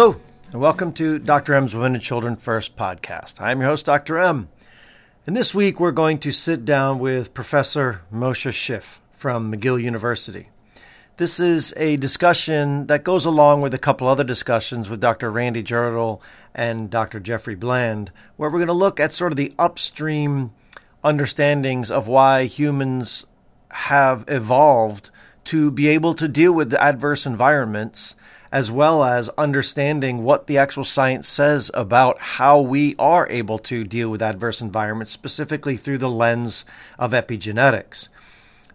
Hello, and welcome to Dr. M's Women and Children First podcast. I'm your host, Dr. M. And this week we're going to sit down with Professor Moshe Szyf from McGill University. This is a discussion that goes along with a couple other discussions with Dr. Randy Jirtle and Dr. Jeffrey Bland, where we're going to look at sort of the upstream understandings of why humans have evolved to be able to deal with the adverse environments as well as understanding what the actual science says about how we are able to deal with adverse environments, specifically through the lens of epigenetics.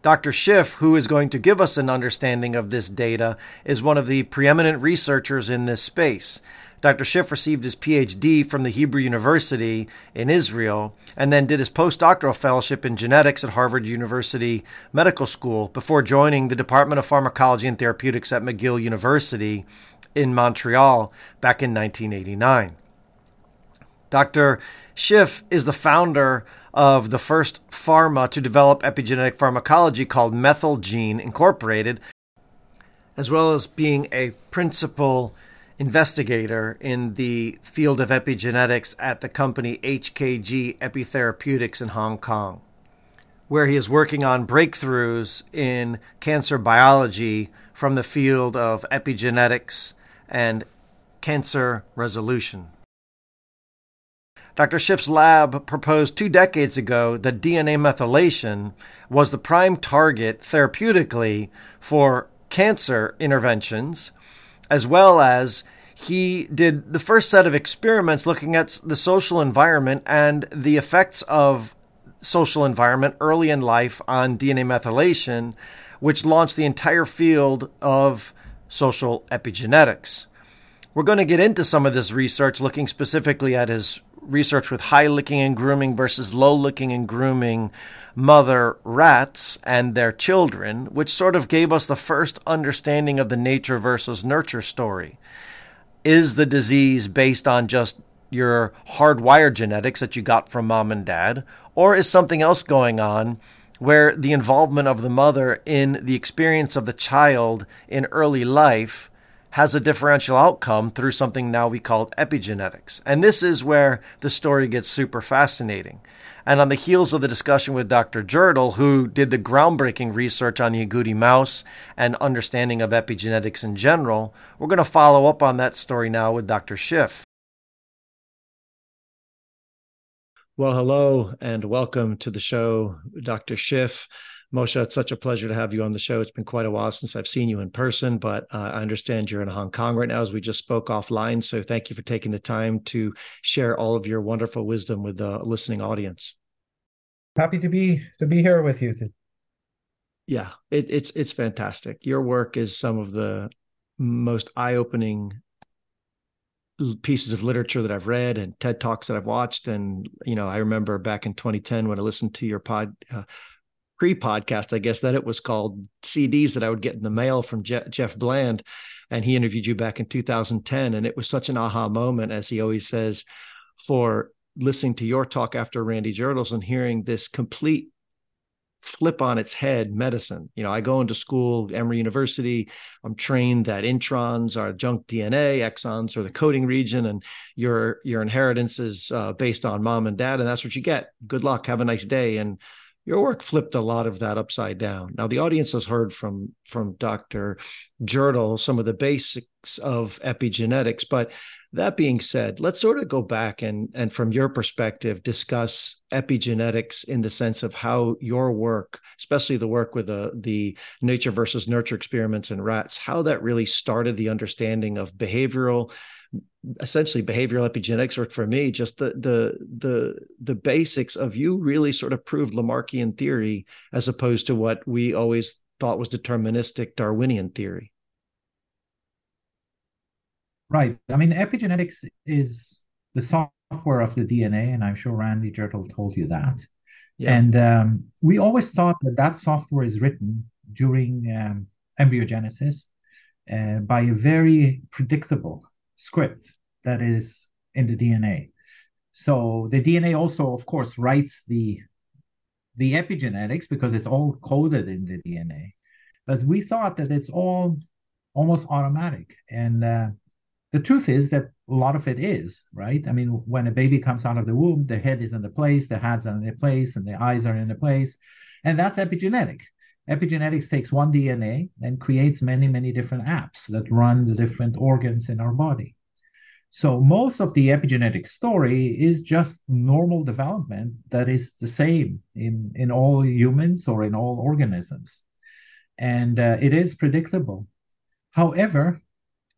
Dr. Szyf, who is going to give us an understanding of this data, is one of the preeminent researchers in this space. Dr. Szyf received his PhD from the Hebrew University in Israel and then did his postdoctoral fellowship in genetics at Harvard University Medical School before joining the Department of Pharmacology and Therapeutics at McGill University in Montreal back in 1989. Dr. Szyf is the founder of the first pharma to develop epigenetic pharmacology called Methylgene Incorporated, as well as being a principal investigator in the field of epigenetics at the company HKG Epitherapeutics in Hong Kong, where he is working on breakthroughs in cancer biology from the field of epigenetics and cancer resolution. Dr. Szyf's lab proposed two decades ago that DNA methylation was the prime target therapeutically for cancer interventions as well as he did the first set of experiments looking at the social environment and the effects of social environment early in life on DNA methylation, which launched the entire field of social epigenetics. We're going to get into some of this research looking specifically at his research with high licking and grooming versus low licking and grooming mother rats and their children, which sort of gave us the first understanding of the nature versus nurture story. Is the disease based on just your hardwired genetics that you got from mom and dad, or is something else going on where the involvement of the mother in the experience of the child in early life has a differential outcome through something now we call epigenetics. And this is where the story gets super fascinating. And on the heels of the discussion with Dr. Jirtle, who did the groundbreaking research on the agouti mouse and understanding of epigenetics in general, we're going to follow up on that story now with Dr. Szyf. Well, hello and welcome to the show, Dr. Szyf. Moshe, it's such a pleasure to have you on the show. It's been quite a while since I've seen you in person, but uh, I understand you're in Hong Kong right now as we just spoke offline. So thank you for taking the time to share all of your wonderful wisdom with the listening audience. Happy to be to be here with you. Yeah, it, it's it's fantastic. Your work is some of the most eye-opening pieces of literature that I've read and TED talks that I've watched. And you know, I remember back in 2010 when I listened to your pod. Uh, pre-podcast, I guess that it was called CDs that I would get in the mail from Je- Jeff Bland, and he interviewed you back in 2010, and it was such an aha moment, as he always says, for listening to your talk after Randy Jirtles and hearing this complete flip on its head medicine. You know, I go into school, Emory University. I'm trained that introns are junk DNA, exons are the coding region, and your your inheritance is uh, based on mom and dad, and that's what you get. Good luck, have a nice day, and your work flipped a lot of that upside down. Now, the audience has heard from from Dr. Jirtle some of the basics of epigenetics, but that being said, let's sort of go back and and from your perspective discuss epigenetics in the sense of how your work, especially the work with the the nature versus nurture experiments in rats, how that really started the understanding of behavioral essentially behavioral epigenetics or for me just the the the the basics of you really sort of proved lamarckian theory as opposed to what we always thought was deterministic darwinian theory. Right. I mean epigenetics is the software of the dna and i'm sure randy jirtle told you that. Yeah. and um, we always thought that that software is written during um, embryogenesis uh, by a very predictable script that is in the DNA. So the DNA also, of course, writes the the epigenetics because it's all coded in the DNA. But we thought that it's all almost automatic, and uh, the truth is that a lot of it is right. I mean, when a baby comes out of the womb, the head is in the place, the hands are in the place, and the eyes are in the place, and that's epigenetic. Epigenetics takes one DNA and creates many, many different apps that run the different organs in our body. So most of the epigenetic story is just normal development that is the same in, in all humans or in all organisms. And uh, it is predictable. However,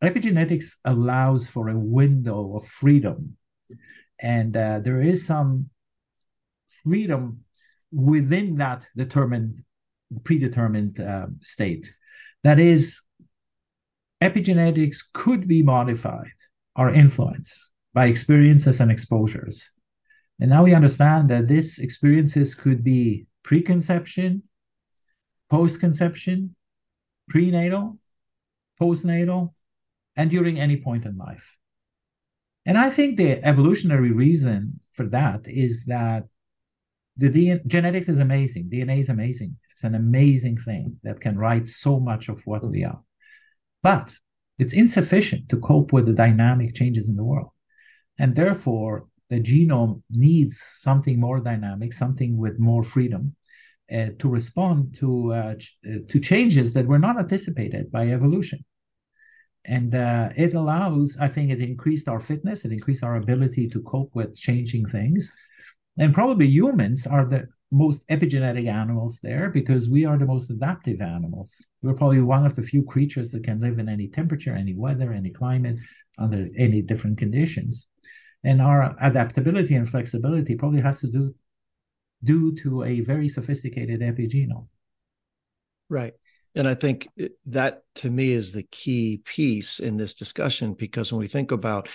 epigenetics allows for a window of freedom. And uh, there is some freedom within that determined predetermined uh, state. That is, epigenetics could be modified or influenced by experiences and exposures. And now we understand that these experiences could be preconception, postconception, prenatal, postnatal, and during any point in life. And I think the evolutionary reason for that is that the DNA, genetics is amazing. DNA is amazing. It's an amazing thing that can write so much of what we are. But it's insufficient to cope with the dynamic changes in the world. And therefore, the genome needs something more dynamic, something with more freedom uh, to respond to, uh, ch- uh, to changes that were not anticipated by evolution. And uh, it allows, I think it increased our fitness, it increased our ability to cope with changing things. And probably humans are the most epigenetic animals there because we are the most adaptive animals. We're probably one of the few creatures that can live in any temperature, any weather, any climate, under any different conditions. And our adaptability and flexibility probably has to do due to a very sophisticated epigenome. Right. And I think that to me is the key piece in this discussion because when we think about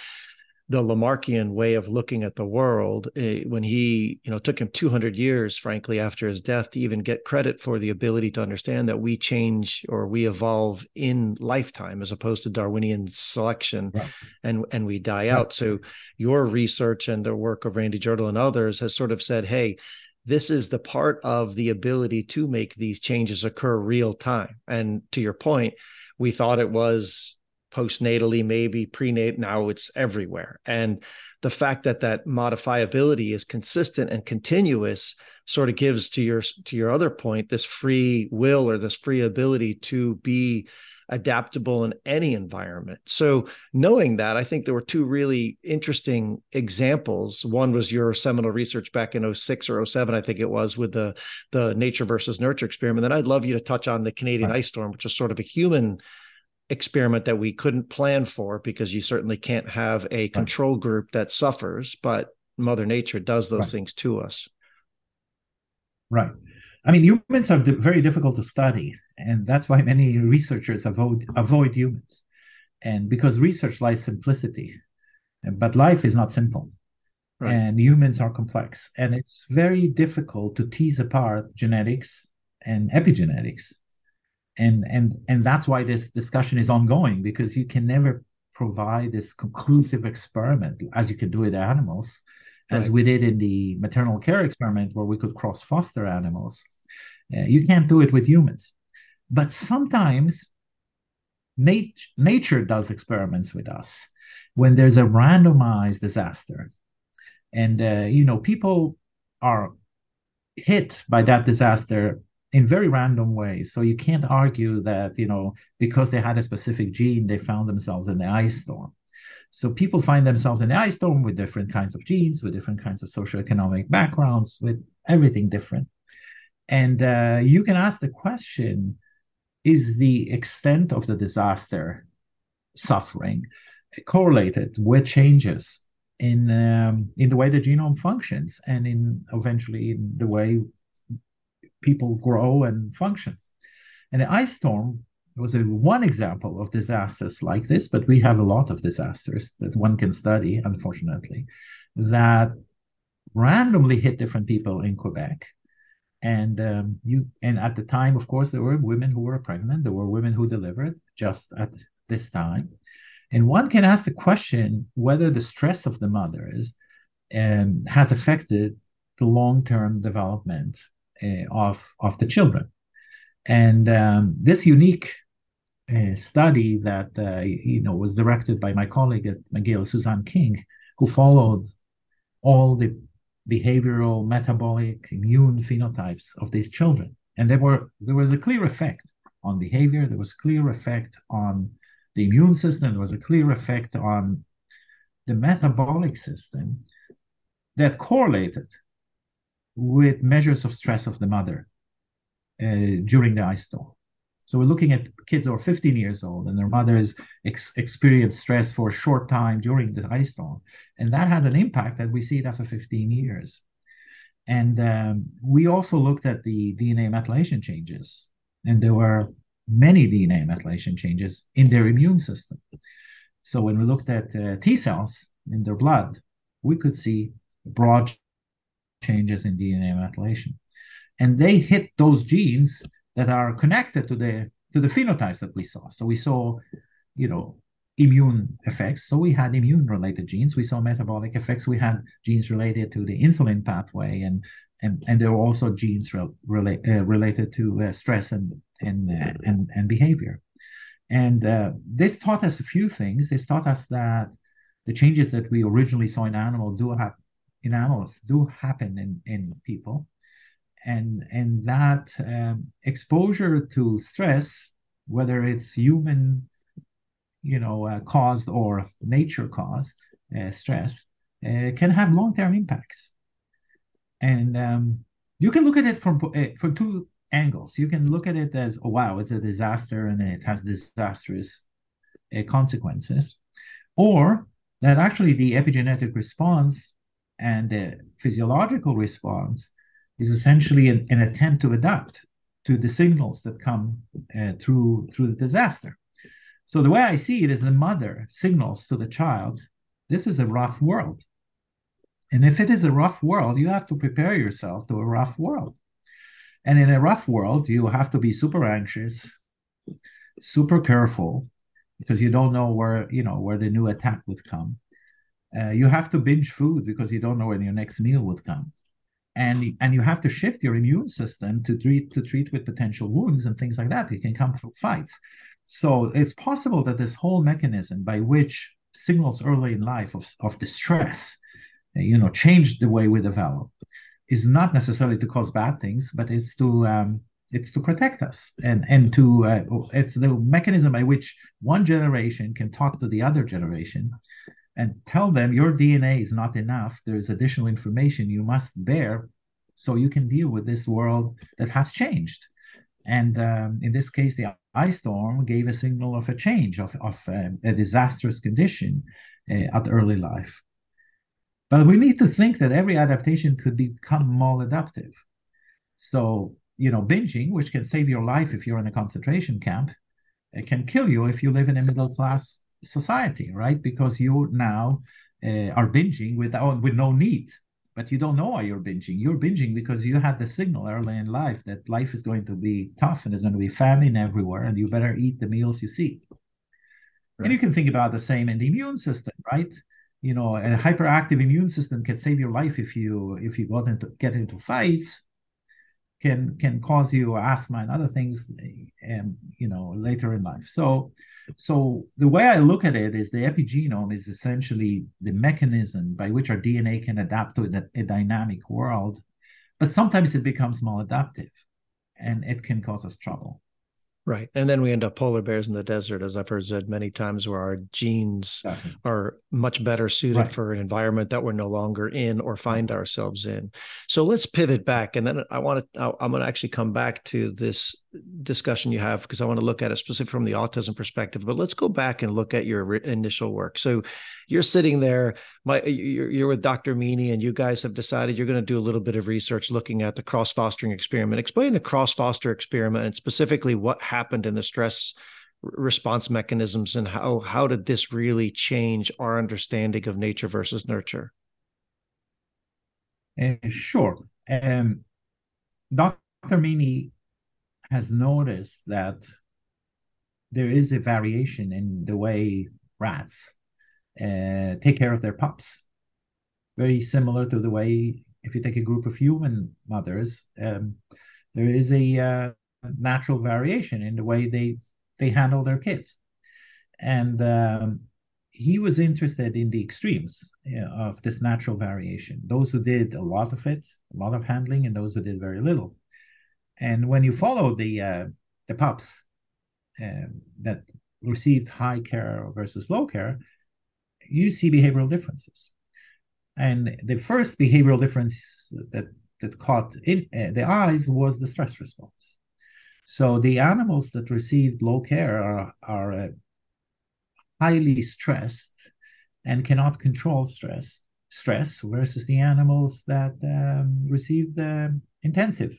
the Lamarckian way of looking at the world eh, when he, you know, took him 200 years, frankly, after his death to even get credit for the ability to understand that we change or we evolve in lifetime as opposed to Darwinian selection right. and, and we die right. out. So your research and the work of Randy Jirtle and others has sort of said, hey, this is the part of the ability to make these changes occur real time. And to your point, we thought it was postnatally, maybe prenatal. Now it's everywhere. And the fact that that modifiability is consistent and continuous sort of gives to your to your other point this free will or this free ability to be adaptable in any environment. So knowing that, I think there were two really interesting examples. One was your seminal research back in 06 or 07, I think it was, with the the nature versus nurture experiment. Then I'd love you to touch on the Canadian right. ice storm, which is sort of a human experiment that we couldn't plan for because you certainly can't have a control group that suffers, but Mother Nature does those right. things to us. Right. I mean, humans are very difficult to study, and that's why many researchers avoid avoid humans, and because research lies simplicity, but life is not simple, right. and humans are complex, and it's very difficult to tease apart genetics and epigenetics and and and that's why this discussion is ongoing because you can never provide this conclusive experiment as you can do with animals as we did in the maternal care experiment where we could cross foster animals. Uh, you can't do it with humans. But sometimes nat- nature does experiments with us when there's a randomized disaster. And uh, you know people are hit by that disaster in very random ways. So you can't argue that, you know, because they had a specific gene, they found themselves in the ice storm. So people find themselves in the ice storm with different kinds of genes, with different kinds of socioeconomic backgrounds, with everything different. And uh, you can ask the question is the extent of the disaster suffering correlated with changes in um, in the way the genome functions and in eventually in the way people grow and function. And the ice storm was a, one example of disasters like this, but we have a lot of disasters that one can study, unfortunately, that randomly hit different people in Quebec. And um, you and at the time, of course, there were women who were pregnant. There were women who delivered just at this time. And one can ask the question whether the stress of the mothers um, has affected the long-term development of of the children. And um, this unique a study that uh, you know was directed by my colleague at McGill, Suzanne King, who followed all the behavioral, metabolic, immune phenotypes of these children, and there were there was a clear effect on behavior. There was clear effect on the immune system. There was a clear effect on the metabolic system that correlated with measures of stress of the mother uh, during the ice storm. So we're looking at kids who are 15 years old and their mother has ex- experienced stress for a short time during the ice storm. And that has an impact that we see it after 15 years. And um, we also looked at the DNA methylation changes, and there were many DNA methylation changes in their immune system. So when we looked at uh, T cells in their blood, we could see broad changes in DNA methylation. And they hit those genes that are connected to the to the phenotypes that we saw. So we saw, you know, immune effects. So we had immune related genes. We saw metabolic effects. We had genes related to the insulin pathway, and and and there were also genes re- relate, uh, related to uh, stress and and uh, and and behavior. And uh, this taught us a few things. This taught us that the changes that we originally saw in animal do have in animals do happen in in people. And and that um, exposure to stress whether it's human you know uh, caused or nature caused uh, stress uh, can have long-term impacts. And um, you can look at it from uh, from two angles. You can look at it as oh wow it's a disaster and it has disastrous uh, consequences. Or that actually the epigenetic response and the physiological response is essentially an, an attempt to adapt to the signals that come uh, through through the disaster. So the way I see it is the mother signals to the child, this is a rough world. And if it is a rough world, you have to prepare yourself to a rough world. And in a rough world, you have to be super anxious, super careful, because you don't know where you know where the new attack would come. Uh, you have to binge food because you don't know when your next meal would come and and you have to shift your immune system to treat to treat with potential wounds and things like that. It can come through fights. So it's possible that this whole mechanism by which signals early in life of, of distress, you know, change the way we develop, is not necessarily to cause bad things, but it's to um, it's to protect us and and to uh, it's the mechanism by which one generation can talk to the other generation and tell them your DNA is not enough. There's additional information you must bear so you can deal with this world that has changed. And um, in this case, the ice storm gave a signal of a change, of, of uh, a disastrous condition uh, at early life. But we need to think that every adaptation could become maladaptive. So, you know, binging, which can save your life if you're in a concentration camp, it can kill you if you live in a middle class society, right? Because you now uh, are binging without with no need, but you don't know why you're binging. You're binging because you had the signal early in life that life is going to be tough and there's going to be famine everywhere, and you better eat the meals you see. Right. And you can think about the same in the immune system, right? You know, a hyperactive immune system can save your life if you if you got into get into fights can can cause you asthma and other things um, you know later in life so so the way I look at it is the epigenome is essentially the mechanism by which our DNA can adapt to a, a dynamic world, but sometimes it becomes maladaptive and it can cause us trouble. Right. And then we end up polar bears in the desert, as I've heard said many times, where our genes exactly. are much better suited right. for an environment that we're no longer in or find ourselves in. So let's pivot back. And then I want to, I'm going to actually come back to this discussion you have because I want to look at it specifically from the autism perspective. But let's go back and look at your initial work. So you're sitting there, my you're, you're with Dr. Meaney, and you guys have decided you're going to do a little bit of research looking at the cross fostering experiment. Explain the cross foster experiment and specifically what happened in the stress response mechanisms and how how did this really change our understanding of nature versus nurture. Uh, sure. Um, Dr. Meaney has noticed that there is a variation in the way rats uh, take care of their pups. Very similar to the way, if you take a group of human mothers, um, there is a uh, natural variation in the way they they handle their kids. And um, he was interested in the extremes of this natural variation those who did a lot of it, a lot of handling, and those who did very little. And when you follow the, uh, the pups uh, that received high care versus low care, you see behavioral differences. And the first behavioral difference that that caught in uh, the eyes was the stress response. So the animals that received low care are are uh, highly stressed and cannot control stress stress versus the animals that um, received uh, intensive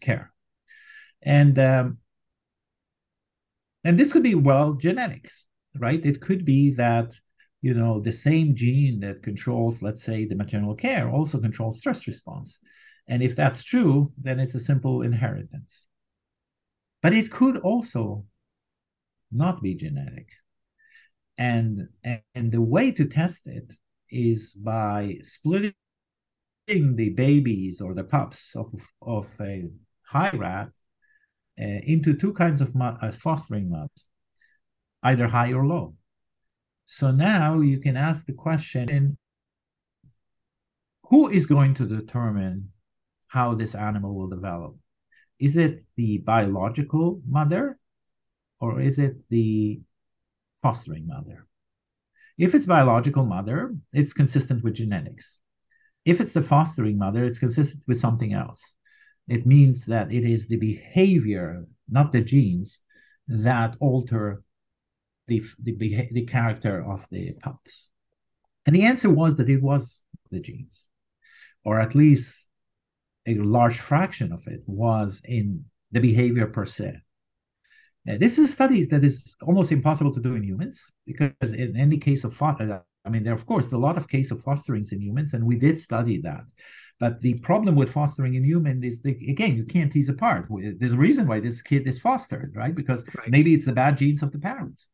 care. And um, and this could be well genetics right? It could be that you know the same gene that controls let's say the maternal care also controls stress response. And if that's true then it's a simple inheritance. But it could also not be genetic. And and the way to test it is by splitting the babies or the pups of, of a high rat uh, into two kinds of uh, fostering mothers either high or low so now you can ask the question who is going to determine how this animal will develop? Is it the biological mother or is it the fostering mother? If it's biological mother, it's consistent with genetics. If it's the fostering mother, it's consistent with something else. It means that it is the behavior, not the genes, that alter the, the, the character of the pups? And the answer was that it was the genes, or at least a large fraction of it was in the behavior per se. Now, this is a study that is almost impossible to do in humans because in any case of I mean, there of course a lot of case of fosterings in humans, and we did study that. But the problem with fostering in human is that, again, you can't tease apart. There's a reason why this kid is fostered, right? Because right. maybe it's the bad genes of the parents.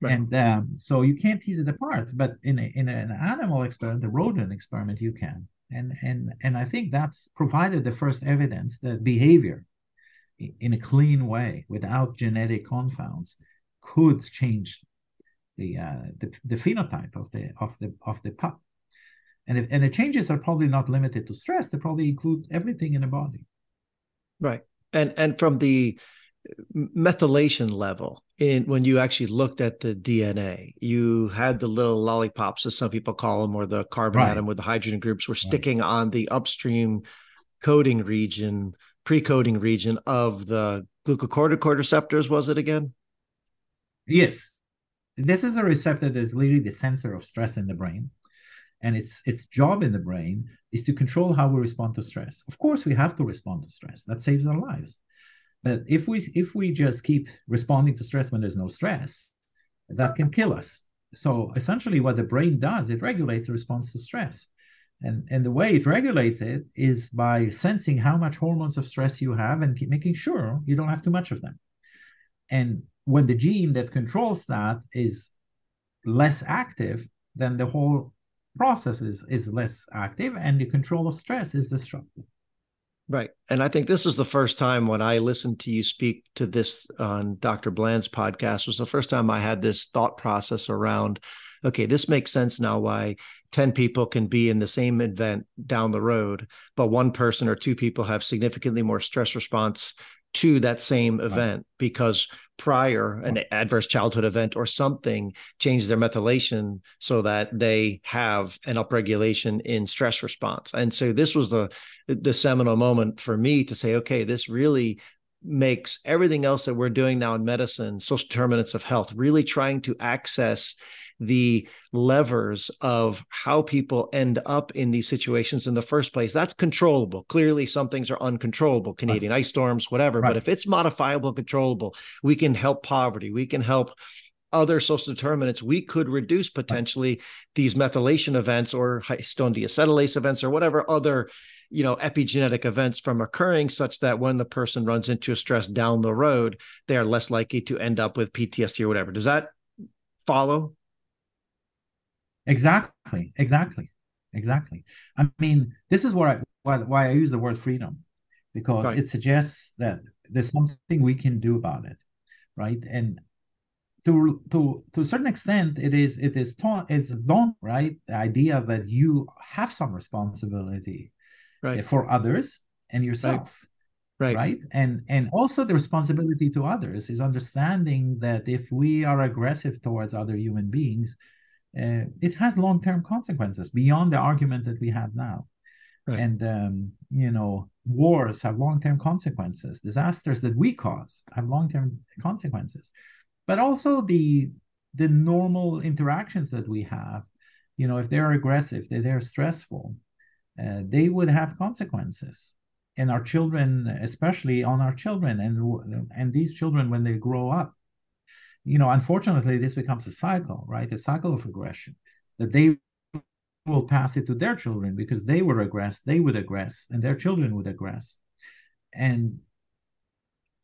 Right. And um, so you can't tease it apart. But in, a, in an animal experiment, a rodent experiment, you can. And, and, and I think that's provided the first evidence that behavior in a clean way without genetic confounds could change the, uh, the, the phenotype of the, of the, of the pup. And, if, and the changes are probably not limited to stress, they probably include everything in the body. Right. And, and from the, methylation level in when you actually looked at the DNA. You had the little lollipops, as some people call them, or the carbon right. atom where the hydrogen groups were sticking right. on the upstream coding region, pre-coding region of the glucocorticoid receptors, was it again? Yes. This is a receptor that is literally the sensor of stress in the brain. And its its job in the brain is to control how we respond to stress. Of course, we have to respond to stress. That saves our lives but if we if we just keep responding to stress when there's no stress, that can kill us. So essentially, what the brain does, it regulates the response to stress. And, and the way it regulates it is by sensing how much hormones of stress you have and keep making sure you don't have too much of them. And when the gene that controls that is less active, then the whole process is, is less active and the control of stress is disrupted. Right. And I think this is the first time when I listened to you speak to this on Dr. Bland's podcast was the first time I had this thought process around, okay, this makes sense now why 10 people can be in the same event down the road, but one person or two people have significantly more stress response to that same event because prior an mm. adverse childhood event or something changes their methylation so that they have an upregulation in stress response. And so this was the the seminal moment for me to say okay this really makes everything else that we're doing now in medicine social determinants of health really trying to access the levers of how people end up in these situations in the first place. That's controllable. Clearly, some things are uncontrollable, Canadian right. ice storms, whatever. Right. But if it's modifiable, controllable, we can help poverty, we can help other social determinants, we could reduce potentially these methylation events or histone deacetylase events or whatever other you know epigenetic events from occurring such that when the person runs into a stress down the road they are less likely to end up with ptsd or whatever does that follow Exactly, exactly, exactly. I mean, this is why I, why, why I use the word freedom, because right. it suggests that there's something we can do about it. right? And to to to a certain extent, it is it is taught it's done right the idea that you have some responsibility right. for others and yourself. Right. right and and also the responsibility to others is understanding that if we are aggressive towards other human beings uh, it has long-term consequences beyond the argument that we have now right. and um, you know wars have long-term consequences disasters that we cause have long-term consequences but also the the normal interactions that we have you know if they're aggressive if they're stressful uh, they would have consequences and our children especially on our children and and these children when they grow up. You know unfortunately this becomes a cycle right? A cycle of aggression that they will pass it to their children because they were aggress they would aggress and their children would aggress. And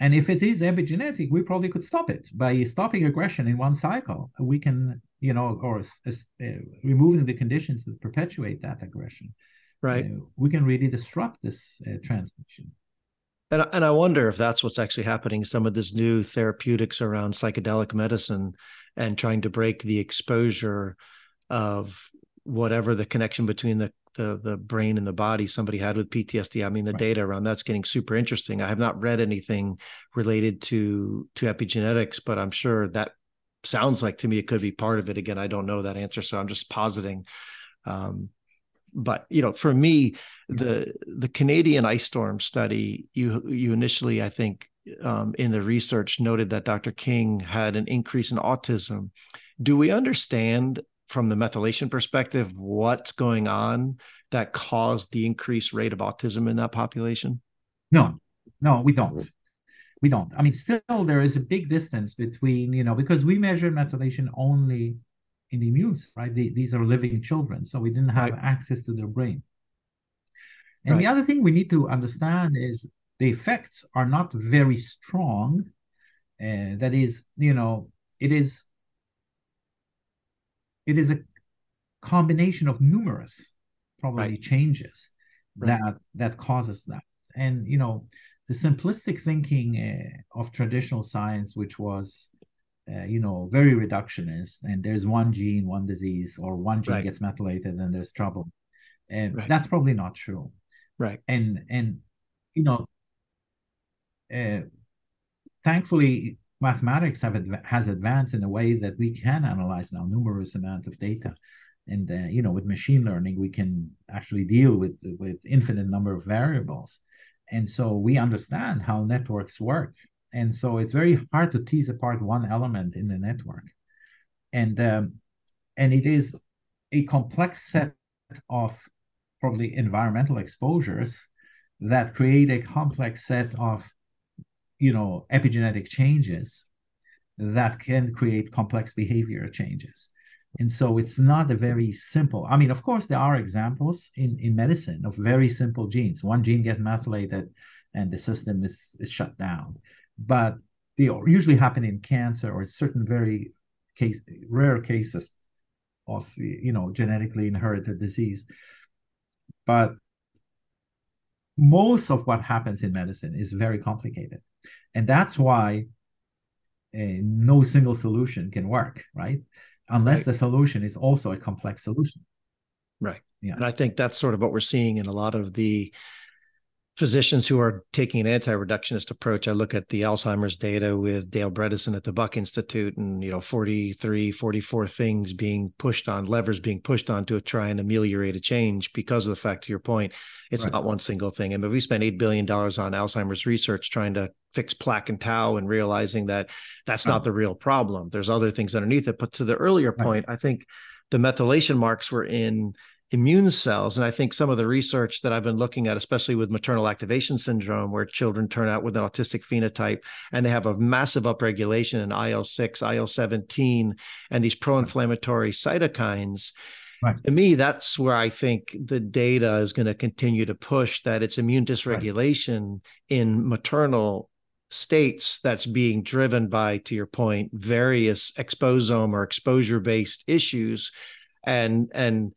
and if it is epigenetic we probably could stop it. By stopping aggression in one cycle we can you know or uh, removing the conditions that perpetuate that aggression right uh, we can really disrupt this uh, transmission and, and i wonder if that's what's actually happening some of this new therapeutics around psychedelic medicine and trying to break the exposure of whatever the connection between the the the brain and the body somebody had with PTSD. I mean, the right. data around that's getting super interesting. I have not read anything related to to epigenetics, but I'm sure that sounds like to me it could be part of it. Again, I don't know that answer, so I'm just positing. Um, but you know, for me, the the Canadian ice storm study, you you initially, I think, um, in the research noted that Dr. King had an increase in autism. Do we understand from the methylation perspective what's going on that caused the increased rate of autism in that population? No, no, we don't. We don't. I mean, still there is a big distance between, you know, because we measure methylation only in the immune, right? The, these are living children, so we didn't have right. access to their brain. And right. the other thing we need to understand is the effects are not very strong. Uh, that is, you know, it is it is a combination of numerous probably right. changes that that causes that. And you know, the simplistic thinking uh, of traditional science, which was uh, you know, very reductionist, and there's one gene, one disease, or one gene right. gets methylated, and there's trouble. And right. that's probably not true. Right. And and you know, uh, thankfully, mathematics have adv- has advanced in a way that we can analyze now numerous amount of data. And uh, you know, with machine learning, we can actually deal with with infinite number of variables, and so we understand how networks work and so it's very hard to tease apart one element in the network. And um, and it is a complex set of probably environmental exposures that create a complex set of you know epigenetic changes that can create complex behavior changes. And so it's not a very simple i mean of course there are examples in in medicine of very simple genes. One gene gets methylated and the system is, is shut down but they usually happen in cancer or certain very case rare cases of you know genetically inherited disease. But most of what happens in medicine is very complicated. And that's why uh, no single solution can work right? Unless right. the solution is also a complex solution. Right. Yeah. And i think that's sort of what we're seeing in a lot of the physicians who are taking an anti-reductionist approach i look at the alzheimer's data with dale bredesen at the buck institute and you know 43 44 things being pushed on levers being pushed on to try and ameliorate a change because of the fact to your point it's right. not one single thing and but we spent $8 billion on alzheimer's research trying to fix plaque and tau and realizing that that's not the real problem there's other things underneath it but to the earlier right. point i think the methylation marks were in immune cells. And I think some of the research that I've been looking at, especially with maternal activation syndrome, where children turn out with an autistic phenotype and they have a massive upregulation in IL 6, IL 17, and these pro inflammatory cytokines. Right. To me, that's where I think the data is going to continue to push that it's immune dysregulation right. in maternal states that's being driven by, to your point, various exposome or exposure based issues. And and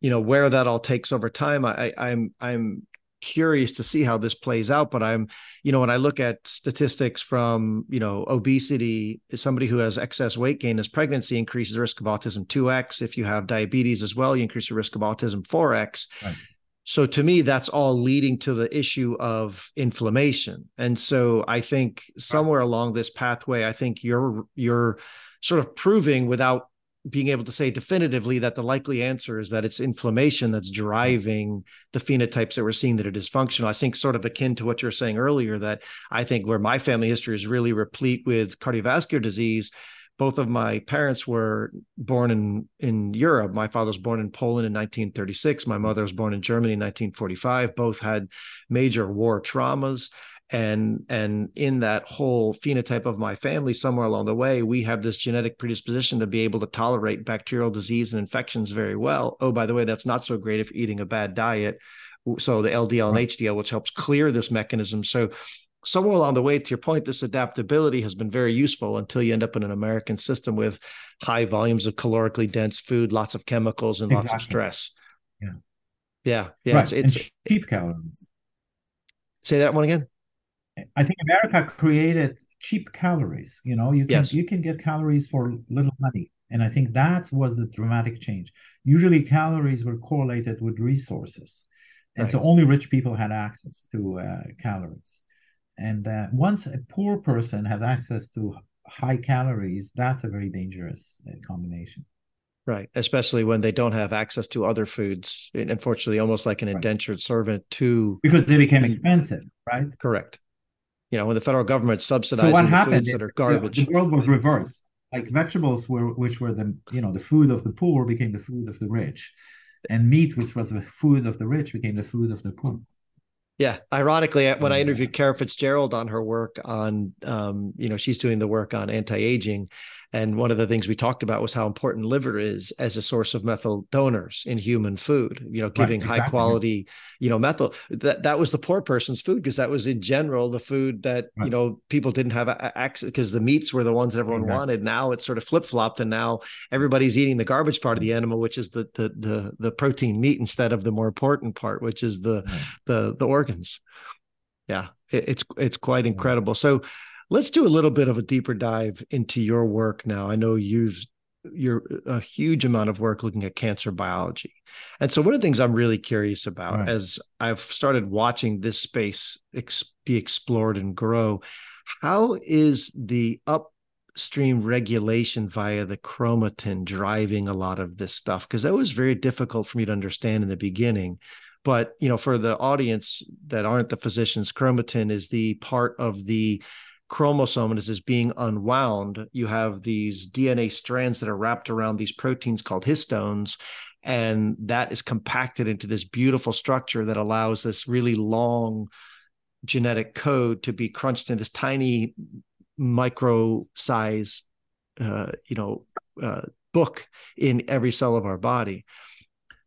you know where that all takes over time. I, i'm i'm curious to see how this plays out but i'm you know when i look at statistics from you know obesity somebody who has excess weight gain as pregnancy increases the risk of autism 2x if you have diabetes as well you increase the risk of autism 4x right. so to me that's all leading to the issue of inflammation. And so i think somewhere along this pathway i think you're you're sort of proving without being able to say definitively that the likely answer is that it's inflammation that's hmm. driving the phenotypes that we're seeing that are dysfunctional. I think sort of akin to what you were saying earlier, that I think where my family history is really replete with cardiovascular disease. Both of my parents were born in in Europe. My father was born in Poland in 1936. My mother was born in Germany in 1945. Both had major war traumas and and in that whole phenotype of my family somewhere along the way we have this genetic predisposition to be able to tolerate bacterial disease and infections very well. Oh by the way that's not so great if eating a bad diet. So the ldl and hdl which helps clear this mechanism. So somewhere along the way to your point this adaptability has been very useful until you end up in an american system with high volumes of calorically dense food lots of chemicals and exactly. lots of stress. Yeah. Yeah. Yeah right. it's, it's cheap calories. Say that one again I think America created cheap calories. You know, you can yes. you can get calories for little money, and I think that was the dramatic change. Usually, calories were correlated with resources, and right. so only rich people had access to uh, calories. And uh, once a poor person has access to high calories, that's a very dangerous uh, combination. Right, especially when they don't have access to other foods. Unfortunately, almost like an indentured servant to because they became expensive, right? Correct you know, when the federal government subsidizing so happened foods that are garbage. The, the world was reversed. Like vegetables were, which were the, you know, the food of the poor became the food of the rich, and meat, which was the food of the rich, became the food of the poor. Yeah, ironically, when I interviewed Kara Fitzgerald on her work on, um, you know, she's doing the work on anti-aging, and one of the things we talked about was how important liver is as a source of methyl donors in human food, you know, giving right, exactly. high quality, you know, methyl. That that was the poor person's food because that was in general the food that, right. you know, people didn't have access because the meats were the ones that everyone wanted. Now it's sort of flip-flopped and now everybody's eating the garbage part of the animal, which is the the the the protein meat instead of the more important part, which is the right. the the organs. Yeah, it, it's it's quite incredible. So Let's do a little bit of a deeper dive into your work now. I know you've you're a huge amount of work looking at cancer biology. And so one of the things I'm really curious about right. as I've started watching this space ex- be explored and grow, how is the upstream regulation via the chromatin driving a lot of this stuff? Because that was very difficult for me to understand in the beginning. But you know, for the audience that aren't the physicians, chromatin is the part of the chromosome and as is being unwound, you have these DNA strands that are wrapped around these proteins called histones. And that is compacted into this beautiful structure that allows this really long genetic code to be crunched in this tiny micro size, uh, you know, uh, book in every cell of our body.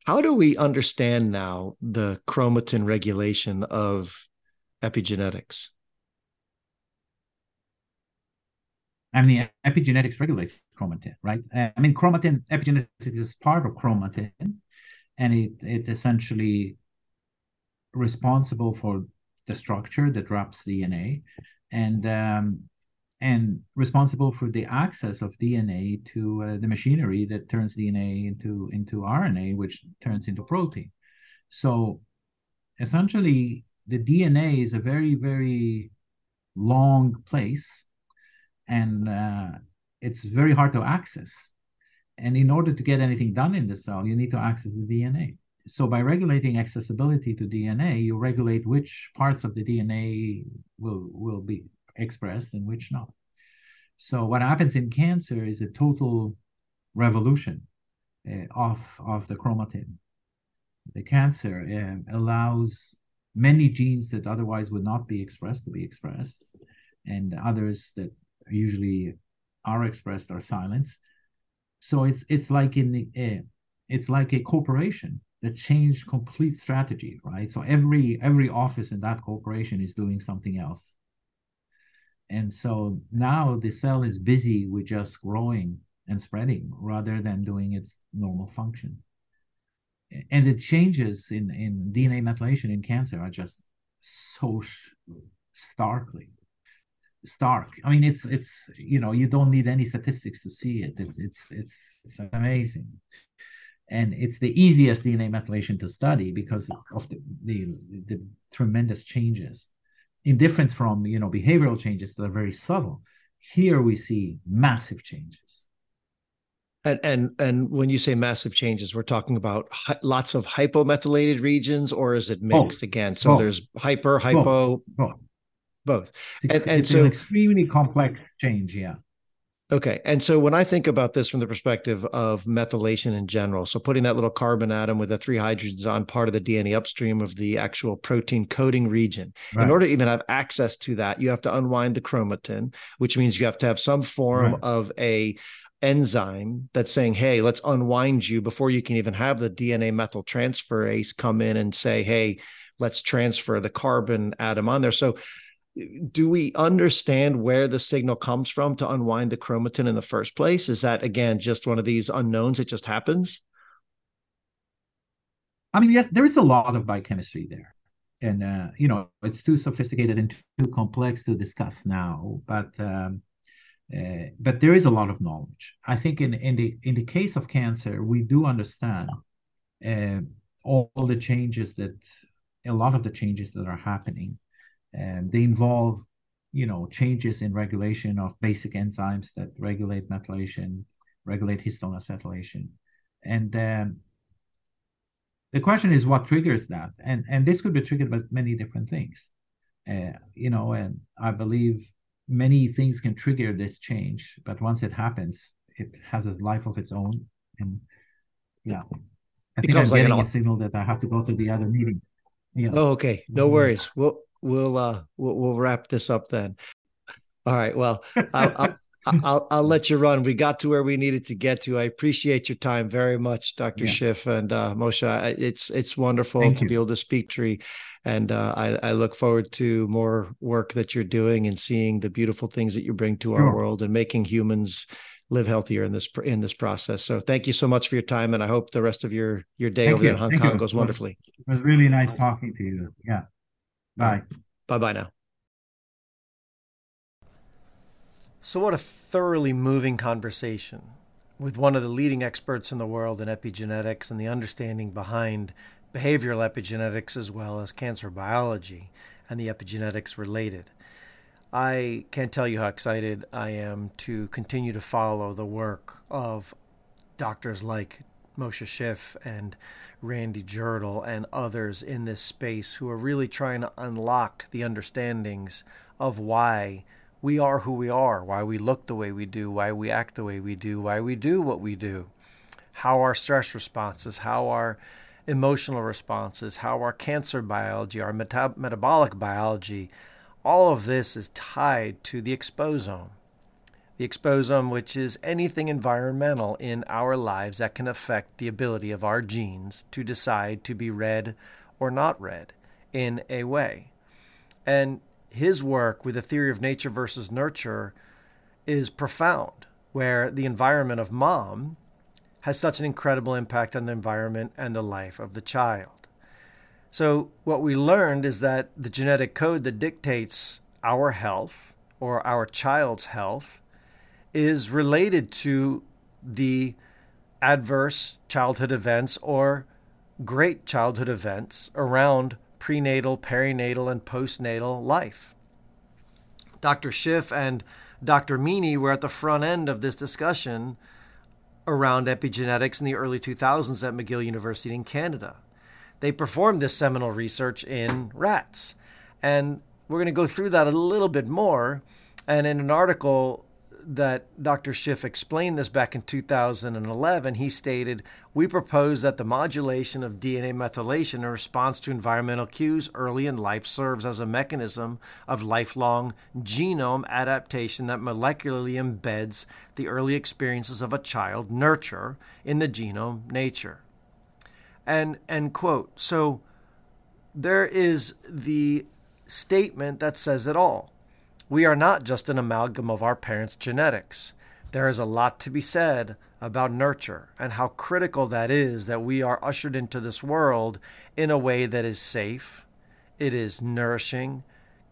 How do we understand now the chromatin regulation of epigenetics? I mean, epigenetics regulates chromatin, right? I mean, chromatin, epigenetics is part of chromatin, and it it essentially responsible for the structure that wraps DNA, and um, and responsible for the access of DNA to uh, the machinery that turns DNA into into RNA, which turns into protein. So, essentially, the DNA is a very very long place and uh, it's very hard to access. And in order to get anything done in the cell, you need to access the DNA. So by regulating accessibility to DNA, you regulate which parts of the DNA will will be expressed and which not. So what happens in cancer is a total revolution uh, of of the chromatin. The cancer uh, allows many genes that otherwise would not be expressed to be expressed, and others that usually are expressed are silenced. So it's it's like in the uh, it's like a corporation that changed complete strategy, right? So every every office in that corporation is doing something else. And so now the cell is busy with just growing and spreading rather than doing its normal function. and the changes in in DNA methylation in cancer are just so starkly stark. I mean, it's it's you know you don't need any statistics to see it. It's it's it's it's amazing, and it's the easiest DNA methylation to study because of the the, the tremendous changes, in difference from you know behavioral changes that are very subtle. Here we see massive changes. And and and when you say massive changes, we're talking about hi- lots of hypomethylated regions, or is it mixed both. again? So both. there's hyper, hypo, both. Both. It's, and, and it's so, an extremely complex change. Yeah. Okay. And so when I think about this from the perspective of methylation in general, so putting that little carbon atom with the three hydrogens on part of the DNA upstream of the actual protein coding region, right. in order to even have access to that, you have to unwind the chromatin, which means you have to have some form right. of a enzyme that's saying, hey, let's unwind you before you can even have the DNA methyltransferase come in and say, hey, let's transfer the carbon atom on there. So, do we understand where the signal comes from to unwind the chromatin in the first place? Is that, again, just one of these unknowns? It just happens? I mean, yes, there is a lot of biochemistry there. And, uh, you know, it's too sophisticated and too complex to discuss now. But, um, uh, but there is a lot of knowledge. I think in, in the in the case of cancer, we do understand uh, all, all, the changes that a lot of the changes that are happening. And they involve, you know, changes in regulation of basic enzymes that regulate methylation, regulate histone acetylation, and um, the question is what triggers that, and and this could be triggered by many different things. Uh, you know, and I believe many things can trigger this change, but once it happens, it has a life of its own. And yeah, I think I'm like getting a signal that I have to go to the other meeting. Yeah. Oh, okay. No mm-hmm. worries. We'll we'll uh we'll, we'll wrap this up then. All right. Well, I'll, I'll, I'll, I'll let you run. We got to where we needed to get to. I appreciate your time very much, Dr. Yeah. Szyf and uh, Moshe. It's it's wonderful Thank to you. be able to speak to you, and uh, I, I, look forward to more work that you're doing and seeing the beautiful things that you bring to sure. our world and making humans live healthier in this in this process. So thank you so much for your time, and I hope the rest of your your day Thank over you. in Hong Thank Kong you. goes wonderfully. It was really nice talking to you. Yeah. Bye. Bye bye now. So, what a thoroughly moving conversation with one of the leading experts in the world in epigenetics and the understanding behind behavioral epigenetics as well as cancer biology and the epigenetics related. I can't tell you how excited I am to continue to follow the work of doctors like Moshe Szyf and Randy Jirtle and others in this space who are really trying to unlock the understandings of why we are who we are, why we look the way we do, why we act the way we do, why we do what we do, how our stress responses, how our emotional responses, how our cancer biology, our meta- metabolic biology, all of this is tied to the exposome. The exposome, which is anything environmental in our lives that can affect the ability of our genes to decide to be read or not read in a way. And his work with the theory of nature versus nurture is profound, where the environment of mom has such an incredible impact on the environment and the life of the child. So, what we learned is that the genetic code that dictates our health or our child's health is related to the adverse childhood events or great childhood events around prenatal, perinatal, and postnatal life. Dr. Szyf and Dr. Meaney were at the front end of this discussion around epigenetics in the early 2000s at McGill University in Canada. They performed this seminal research in rats. And we're going to go through that a little bit more. And in an article that Dr. Szyf explained this back in 2011. He stated, We propose that the modulation of DNA methylation in response to environmental cues early in life serves as a mechanism of lifelong genome adaptation that molecularly embeds the early experiences of a child nurture in the genome nature. And, end quote. So there is the statement that says it all we are not just an amalgam of our parents' genetics. There is a lot to be said about nurture and how critical that is that we are ushered into this world in a way that is safe, it is nourishing,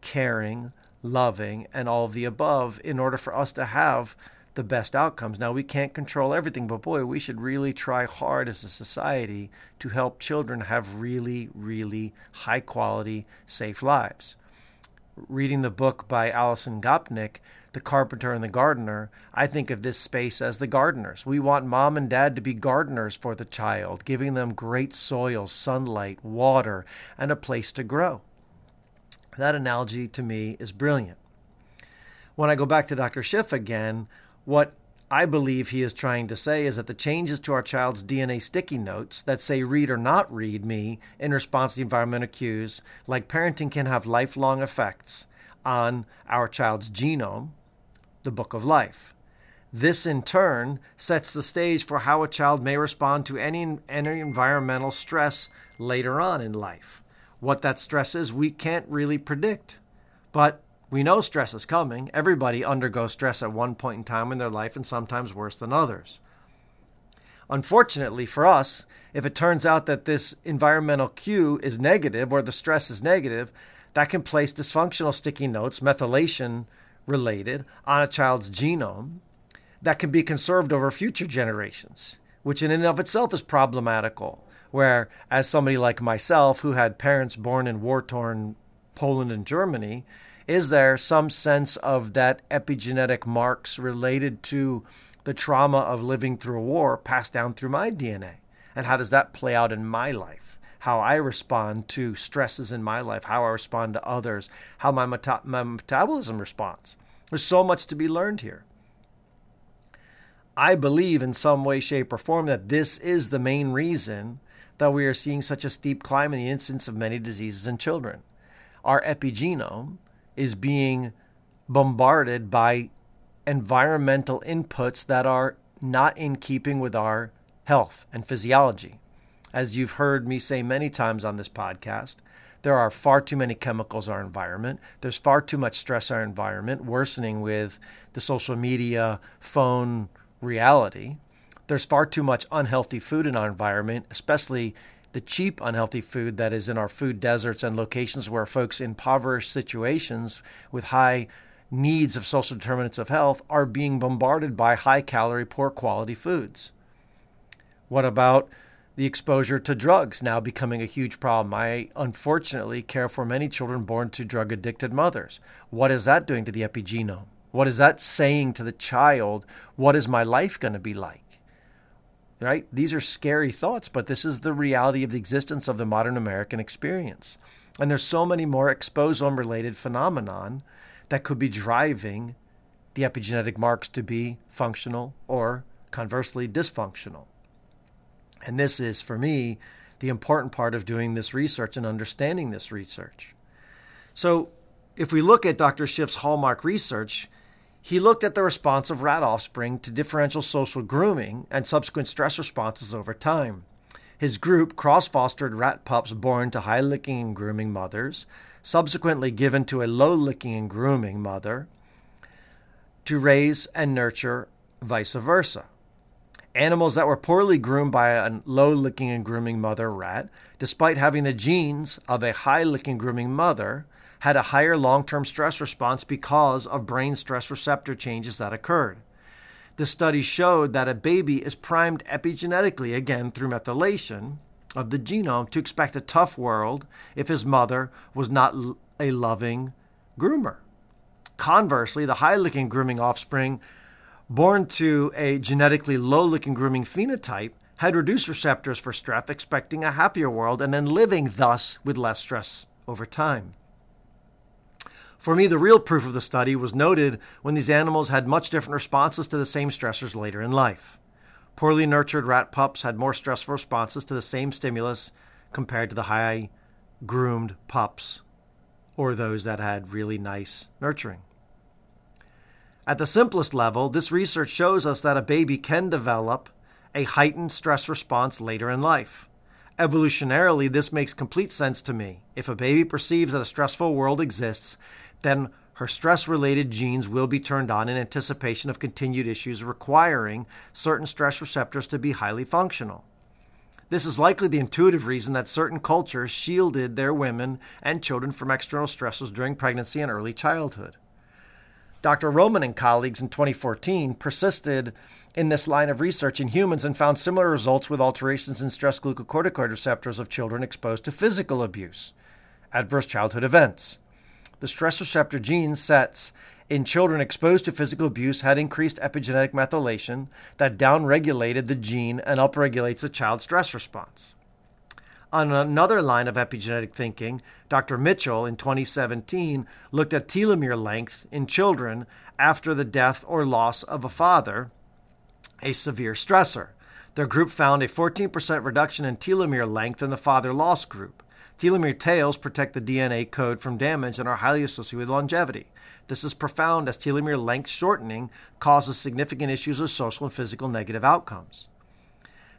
caring, loving, and all of the above in order for us to have the best outcomes. Now, we can't control everything, but boy, we should really try hard as a society to help children have really, really high quality, safe lives. Reading the book by Alison Gopnik, The Carpenter and the Gardener, I think of this space as the gardeners. We want mom and dad to be gardeners for the child, giving them great soil, sunlight, water, and a place to grow. That analogy to me is brilliant. When I go back to Dr. Szyf again, what I believe he is trying to say is that the changes to our child's DNA sticky notes that say read or not read me in response to environmental cues, like parenting, can have lifelong effects on our child's genome, the book of life. This, in turn, sets the stage for how a child may respond to any, any environmental stress later on in life. What that stress is, we can't really predict. But we know stress is coming. Everybody undergoes stress at one point in time in their life, and sometimes worse than others. Unfortunately for us, if it turns out that this environmental cue is negative or the stress is negative, that can place dysfunctional sticky notes, methylation related, on a child's genome that can be conserved over future generations, which in and of itself is problematical. Where, as somebody like myself who had parents born in war torn Poland and Germany, is there some sense of that epigenetic marks related to the trauma of living through a war passed down through my DNA? And how does that play out in my life? How I respond to stresses in my life, how I respond to others, how my, meta- my metabolism responds. There's so much to be learned here. I believe in some way, shape, or form that this is the main reason that we are seeing such a steep climb in the incidence of many diseases in children. Our epigenome is being bombarded by environmental inputs that are not in keeping with our health and physiology. As you've heard me say many times on this podcast, there are far too many chemicals in our environment. There's far too much stress in our environment, worsening with the social media, phone reality there's far too much unhealthy food in our environment, especially the cheap unhealthy food that is in our food deserts and locations where folks in impoverished situations with high needs of social determinants of health are being bombarded by high calorie, poor quality foods. What about the exposure to drugs now becoming a huge problem? I unfortunately care for many children born to drug addicted mothers. What is that doing to the epigenome? What is that saying to the child? What is my life going to be like? Right? These are scary thoughts, but this is the reality of the existence of the modern American experience. And there's so many more exposome related phenomenon that could be driving the epigenetic marks to be functional or conversely dysfunctional. And this is, for me, the important part of doing this research and understanding this research. So, if we look at Dr. Szyf's hallmark research, he looked at the response of rat offspring to differential social grooming and subsequent stress responses over time. His group cross fostered rat pups born to high licking and grooming mothers, subsequently given to a low licking and grooming mother, to raise and nurture vice versa. Animals that were poorly groomed by a low licking and grooming mother rat, despite having the genes of a high licking grooming mother, had a higher long term stress response because of brain stress receptor changes that occurred. The study showed that a baby is primed epigenetically, again through methylation of the genome, to expect a tough world if his mother was not a loving groomer. Conversely, the high licking grooming offspring born to a genetically low licking grooming phenotype had reduced receptors for stress, expecting a happier world and then living thus with less stress over time. For me, the real proof of the study was noted when these animals had much different responses to the same stressors later in life. Poorly nurtured rat pups had more stressful responses to the same stimulus compared to the high groomed pups or those that had really nice nurturing. At the simplest level, this research shows us that a baby can develop a heightened stress response later in life. Evolutionarily, this makes complete sense to me. If a baby perceives that a stressful world exists, then her stress related genes will be turned on in anticipation of continued issues requiring certain stress receptors to be highly functional. This is likely the intuitive reason that certain cultures shielded their women and children from external stresses during pregnancy and early childhood. Dr. Roman and colleagues in 2014 persisted in this line of research in humans and found similar results with alterations in stress glucocorticoid receptors of children exposed to physical abuse, adverse childhood events. The stress receptor gene sets in children exposed to physical abuse had increased epigenetic methylation that downregulated the gene and upregulates the child's stress response. On another line of epigenetic thinking, Dr. Mitchell in 2017 looked at telomere length in children after the death or loss of a father, a severe stressor. Their group found a 14% reduction in telomere length in the father loss group. Telomere tails protect the DNA code from damage and are highly associated with longevity. This is profound as telomere length shortening causes significant issues of social and physical negative outcomes.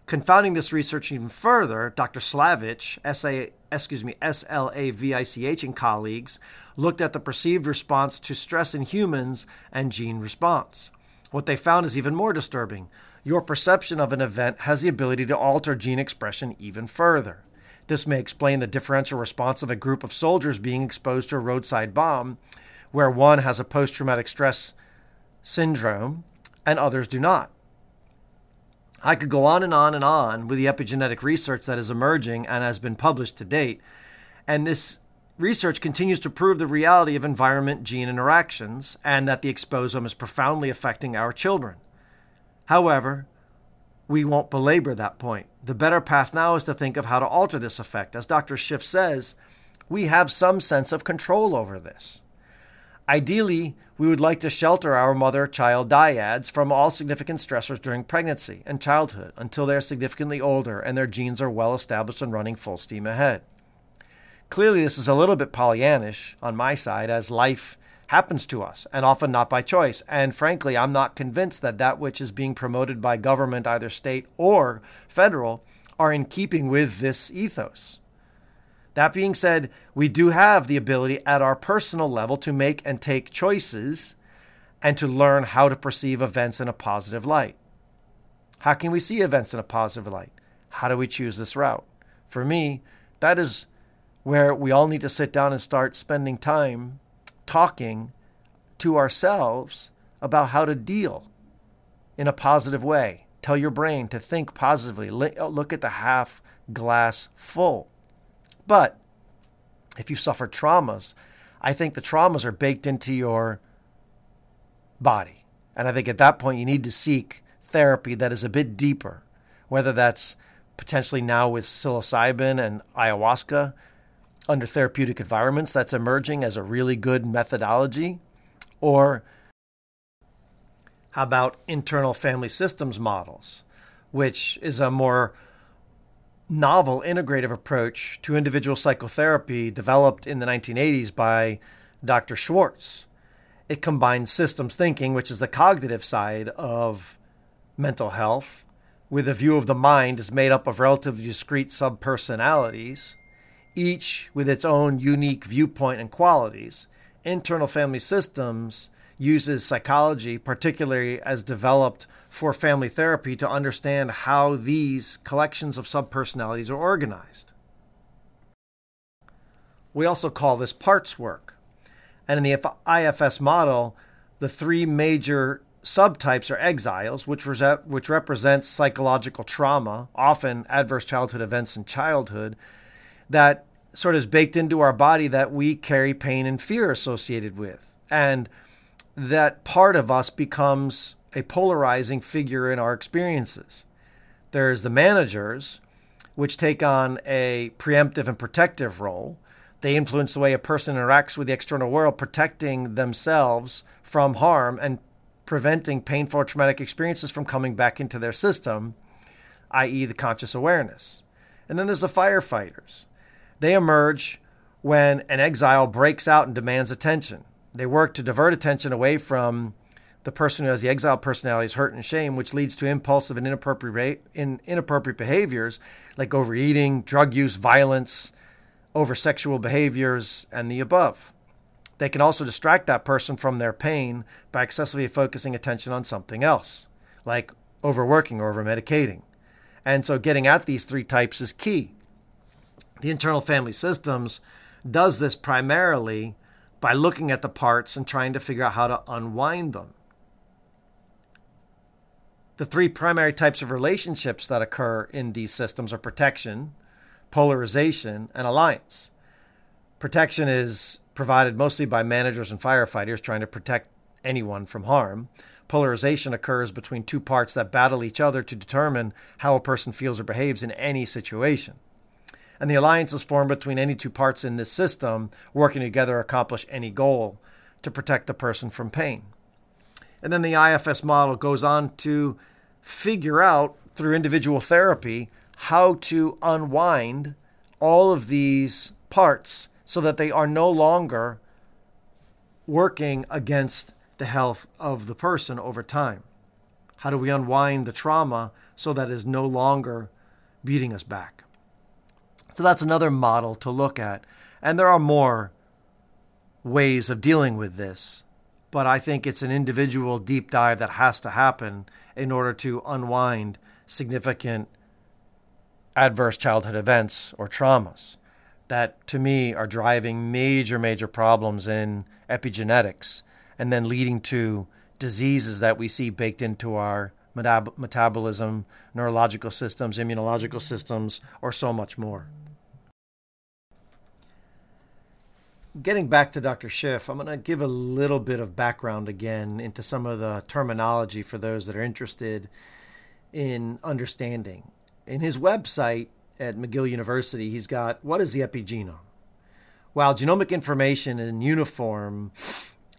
Confounding this research even further, Dr. Slavich, SA, excuse me, S-L-A-V-I-C-H, and colleagues looked at the perceived response to stress in humans and gene response. What they found is even more disturbing. Your perception of an event has the ability to alter gene expression even further. This may explain the differential response of a group of soldiers being exposed to a roadside bomb where one has a post traumatic stress syndrome and others do not. I could go on and on and on with the epigenetic research that is emerging and has been published to date. And this research continues to prove the reality of environment gene interactions and that the exposome is profoundly affecting our children. However, we won't belabor that point. The better path now is to think of how to alter this effect. As Dr. Szyf says, we have some sense of control over this. Ideally, we would like to shelter our mother child dyads from all significant stressors during pregnancy and childhood until they are significantly older and their genes are well established and running full steam ahead. Clearly, this is a little bit Pollyannish on my side, as life happens to us, and often not by choice. And frankly, I'm not convinced that that which is being promoted by government, either state or federal, are in keeping with this ethos. That being said, we do have the ability at our personal level to make and take choices and to learn how to perceive events in a positive light. How can we see events in a positive light? How do we choose this route? For me, that is where we all need to sit down and start spending time talking to ourselves about how to deal in a positive way. Tell your brain to think positively. Uh, look at the half glass full. But if you suffer traumas, I think the traumas are baked into your body. And I think at that point, you need to seek therapy that is a bit deeper, whether that's potentially now with psilocybin and ayahuasca under therapeutic environments that's emerging as a really good methodology, or how about internal family systems models, which is a more novel integrative approach to individual psychotherapy developed in the 1980s by Dr. Schwartz. It combines systems thinking, which is the cognitive side of mental health, with a view of the mind as made up of relatively discrete subpersonalities, each with its own unique viewpoint and qualities. Internal family systems uses psychology, particularly as developed for family therapy, to understand how these collections of subpersonalities are organized. We also call this parts work. And in the IFS model, the three major subtypes are exiles, which, which represents psychological trauma, often adverse childhood events in childhood, that sort of is baked into our body that we carry pain and fear associated with. And that part of us becomes a polarizing figure in our experiences. There's the managers, which take on a preemptive and protective role. They influence the way a person interacts with the external world, protecting themselves from harm and preventing painful or traumatic experiences from coming back into their system, i.e., the conscious awareness. And then there's the firefighters. They emerge when an exile breaks out and demands attention. They work to divert attention away from the person who has the exiled personality's hurt and shame, which leads to impulsive and inappropriate, in, inappropriate behaviors like overeating, drug use, violence, over sexual behaviors, and the above. They can also distract that person from their pain by excessively focusing attention on something else, like overworking or over medicating. And so getting at these three types is key. The internal family systems does this primarily by looking at the parts and trying to figure out how to unwind them. The three primary types of relationships that occur in these systems are protection, polarization, and alliance. Protection is provided mostly by managers and firefighters trying to protect anyone from harm. Polarization occurs between two parts that battle each other to determine how a person feels or behaves in any situation. And the alliance is formed between any two parts in this system working together to accomplish any goal to protect the person from pain. And then the IFS model goes on to figure out through individual therapy how to unwind all of these parts so that they are no longer working against the health of the person over time? How do we unwind the trauma so that it is no longer beating us back? So that's another model to look at. And there are more ways of dealing with this, but I think it's an individual deep dive that has to happen in order to unwind significant adverse childhood events or traumas that to me are driving major, major problems in epigenetics and then leading to diseases that we see baked into our metab- metabolism, neurological systems, immunological systems, or so much more. Getting back to Dr. Szyf, I'm going to give a little bit of background again into some of the terminology for those that are interested in understanding. In his website, at McGill University, he's got what is the epigenome? While genomic information in uniform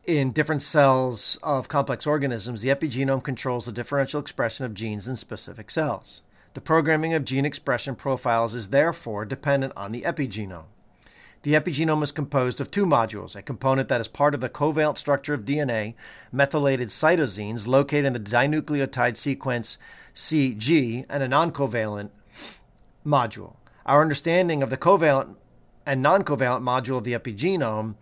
in different cells of complex organisms, the epigenome controls the differential expression of genes in specific cells. The programming of gene expression profiles is therefore dependent on the epigenome. The epigenome is composed of two modules a component that is part of the covalent structure of DNA, methylated cytosines located in the dinucleotide sequence CG, and a non covalent module. Our understanding of the covalent and non covalent module of the epigenome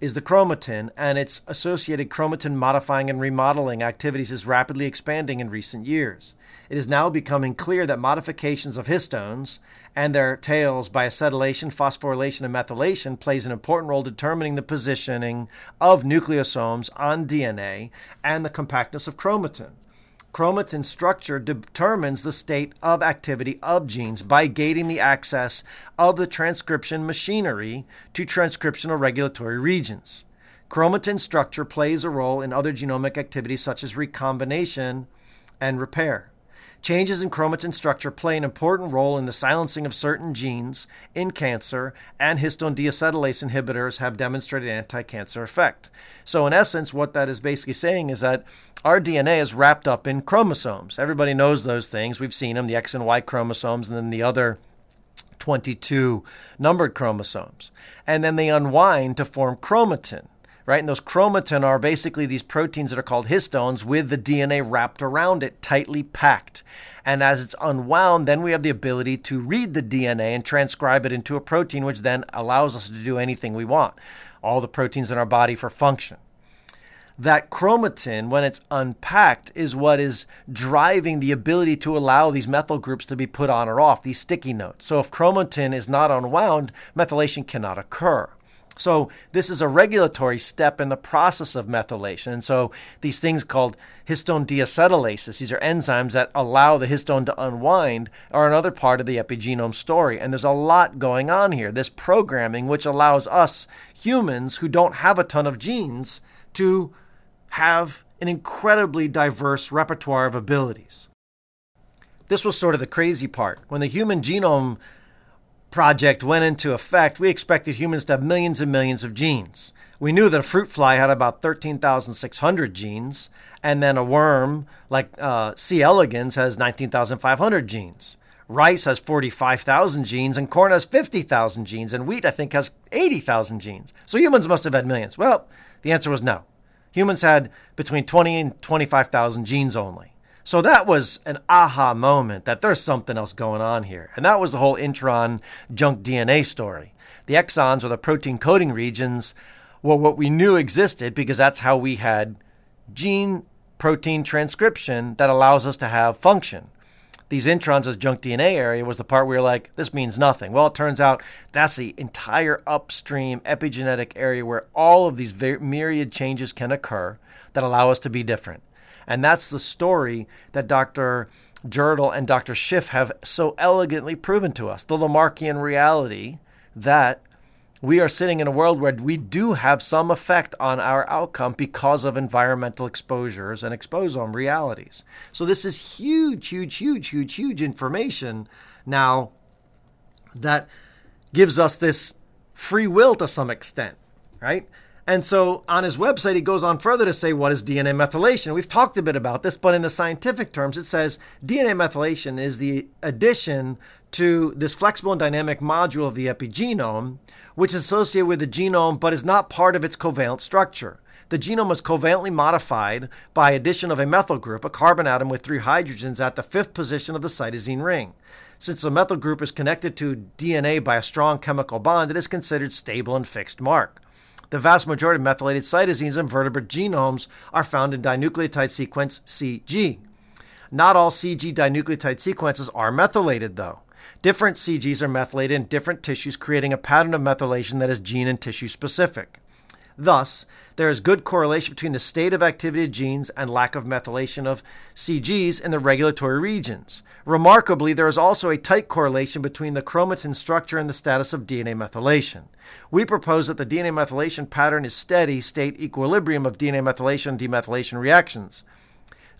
is the chromatin, and its associated chromatin modifying and remodeling activities is rapidly expanding in recent years. It is now becoming clear that modifications of histones and their tails by acetylation, phosphorylation, and methylation plays an important role determining the positioning of nucleosomes on DNA and the compactness of chromatin chromatin structure determines the state of activity of genes by gating the access of the transcription machinery to transcriptional regulatory regions. Chromatin structure plays a role in other genomic activities such as recombination and repair. Changes in chromatin structure play an important role in the silencing of certain genes in cancer, and histone deacetylase inhibitors have demonstrated anti cancer effect. So, in essence, what that is basically saying is that our DNA is wrapped up in chromosomes. Everybody knows those things. We've seen them the X and Y chromosomes, and then the other 22 numbered chromosomes. And then they unwind to form chromatin right? And those chromatin are basically these proteins that are called histones with the DNA wrapped around it, tightly packed. And as it's unwound, then we have the ability to read the DNA and transcribe it into a protein, which then allows us to do anything we want. All the proteins in our body for function. That chromatin, when it's unpacked, is what is driving the ability to allow these methyl groups to be put on or off, these sticky notes. So if chromatin is not unwound, methylation cannot occur. So this is a regulatory step in the process of methylation. And so these things called histone deacetylases, these are enzymes that allow the histone to unwind, are another part of the epigenome story. And there's a lot going on here. This programming, which allows us humans who don't have a ton of genes to have an incredibly diverse repertoire of abilities. This was sort of the crazy part. When the human genome project went into effect, we expected humans to have millions and millions of genes. We knew that a fruit fly had about 13,600 genes, and then a worm like uh, C. elegans has 19,500 genes. Rice has 45,000 genes, and corn has 50,000 genes, and wheat, I think, has 80,000 genes. So humans must have had millions. Well, the answer was no. Humans had between 20 and 25,000 genes only. So that was an aha moment that there's something else going on here. And that was the whole intron junk DNA story. The exons, or the protein coding regions, were what we knew existed because that's how we had gene protein transcription that allows us to have function. These introns as junk DNA area was the part where you're like, this means nothing. Well, it turns out that's the entire upstream epigenetic area where all of these myriad changes can occur that allow us to be different. And that's the story that Dr. Jirtle and Dr. Szyf have so elegantly proven to us the Lamarckian reality that we are sitting in a world where we do have some effect on our outcome because of environmental exposures and exposome realities. So, this is huge, huge, huge, huge, huge information now that gives us this free will to some extent, right? And so on his website, he goes on further to say, what is DNA methylation? We've talked a bit about this, but in the scientific terms, it says DNA methylation is the addition to this flexible and dynamic module of the epigenome, which is associated with the genome but is not part of its covalent structure. The genome is covalently modified by addition of a methyl group, a carbon atom with three hydrogens at the fifth position of the cytosine ring. Since the methyl group is connected to DNA by a strong chemical bond, it is considered stable and fixed mark. The vast majority of methylated cytosines in vertebrate genomes are found in dinucleotide sequence CG. Not all CG dinucleotide sequences are methylated, though. Different CGs are methylated in different tissues, creating a pattern of methylation that is gene and tissue specific. Thus, there is good correlation between the state of activity of genes and lack of methylation of CGs in the regulatory regions. Remarkably, there is also a tight correlation between the chromatin structure and the status of DNA methylation. We propose that the DNA methylation pattern is steady state equilibrium of DNA methylation and demethylation reactions.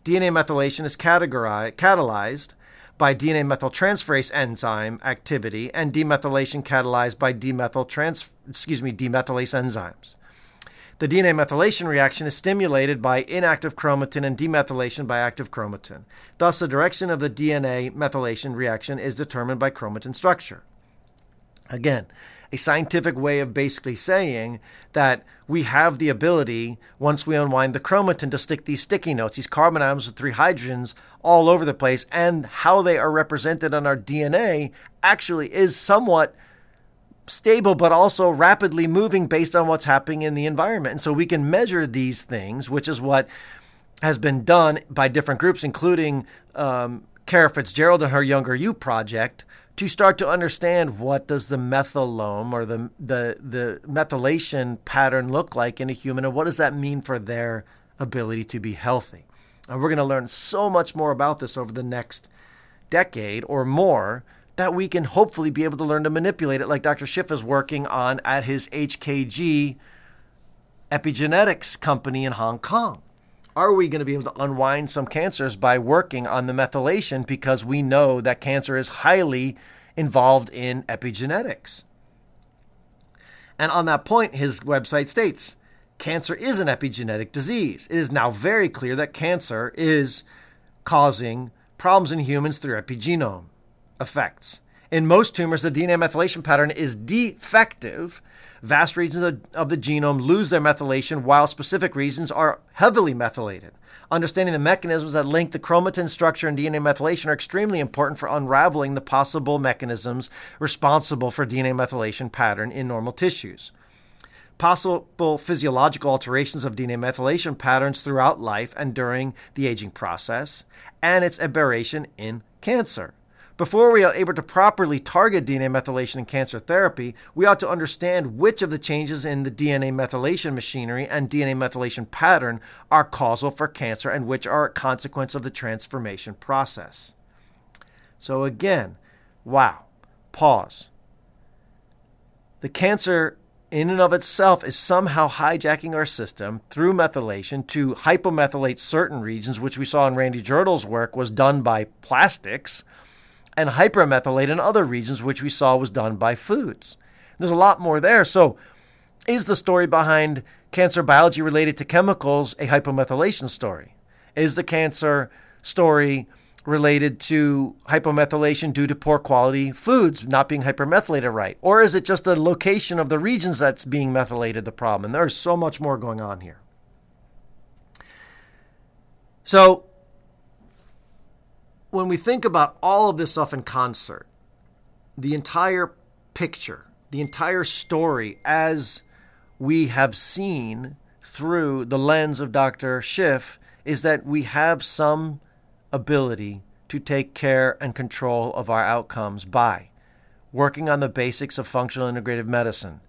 DNA methylation is catalyzed by DNA methyltransferase enzyme activity and demethylation catalyzed by demethyl trans excuse me demethylase enzymes. The DNA methylation reaction is stimulated by inactive chromatin and demethylation by active chromatin. Thus, the direction of the DNA methylation reaction is determined by chromatin structure. Again, a scientific way of basically saying that we have the ability, once we unwind the chromatin, to stick these sticky notes, these carbon atoms with three hydrogens, all over the place, and how they are represented on our DNA actually is somewhat stable but also rapidly moving based on what's happening in the environment. And so we can measure these things, which is what has been done by different groups, including um, Kara Fitzgerald and her Younger You project, to start to understand what does the methylome or the, the, the methylation pattern look like in a human and what does that mean for their ability to be healthy. And we're going to learn so much more about this over the next decade or more that we can hopefully be able to learn to manipulate it like Dr. Szyf is working on at his HKG epigenetics company in Hong Kong. Are we going to be able to unwind some cancers by working on the methylation because we know that cancer is highly involved in epigenetics? And on that point, his website states cancer is an epigenetic disease. It is now very clear that cancer is causing problems in humans through epigenome effects. In most tumors, the DNA methylation pattern is defective. Vast regions of, the genome lose their methylation, while specific regions are heavily methylated. Understanding the mechanisms that link the chromatin structure and DNA methylation are extremely important for unraveling the possible mechanisms responsible for DNA methylation pattern in normal tissues. Possible physiological alterations of DNA methylation patterns throughout life and during the aging process, and its aberration in cancer. Before we are able to properly target DNA methylation in cancer therapy, we ought to understand which of the changes in the DNA methylation machinery and DNA methylation pattern are causal for cancer and which are a consequence of the transformation process. So, again, wow, pause. The cancer in and of itself is somehow hijacking our system through methylation to hypomethylate certain regions, which we saw in Randy Jirtle's work was done by plastics and hypermethylate in other regions, which we saw was done by foods. There's a lot more there. So, is the story behind cancer biology related to chemicals a hypomethylation story? Is the cancer story related to hypomethylation due to poor quality foods not being hypermethylated right? Or is it just the location of the regions that's being methylated the problem? And there's so much more going on here. So, when we think about all of this stuff in concert, the entire picture, the entire story as we have seen through the lens of Dr. Szyf is that we have some ability to take care and control of our outcomes by working on the basics of functional integrative medicine,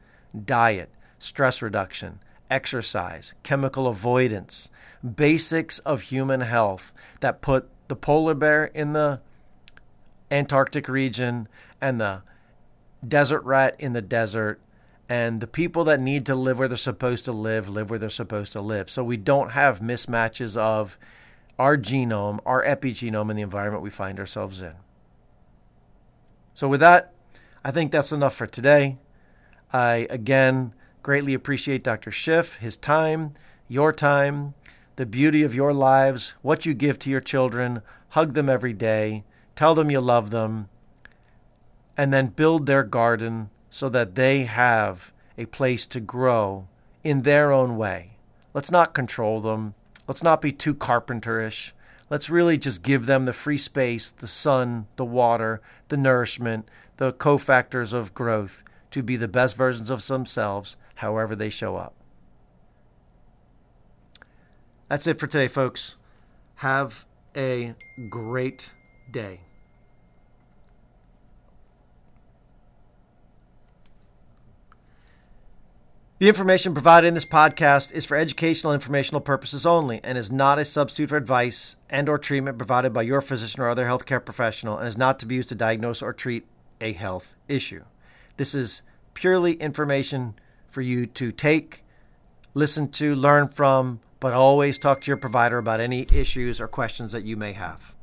diet, stress reduction, exercise, chemical avoidance, basics of human health that put the polar bear in the Antarctic region and the desert rat in the desert and the people that need to live where they're supposed to live live where they're supposed to live. So we don't have mismatches of our genome, our epigenome in the environment we find ourselves in. So with that, I think that's enough for today. I again greatly appreciate Dr. Szyf, his time, your time, the beauty of your lives, what you give to your children. Hug them every day, tell them you love them, and then build their garden so that they have a place to grow in their own way. Let's not control them. Let's not be too carpenterish. Let's really just give them the free space, the sun, the water, the nourishment, the cofactors of growth to be the best versions of themselves however they show up. That's it for today, folks. Have a great day. The information provided in this podcast is for educational informational purposes only and is not a substitute for advice and or treatment provided by your physician or other healthcare professional and is not to be used to diagnose or treat a health issue. This is purely information for you to take, listen to, learn from, but always talk to your provider about any issues or questions that you may have.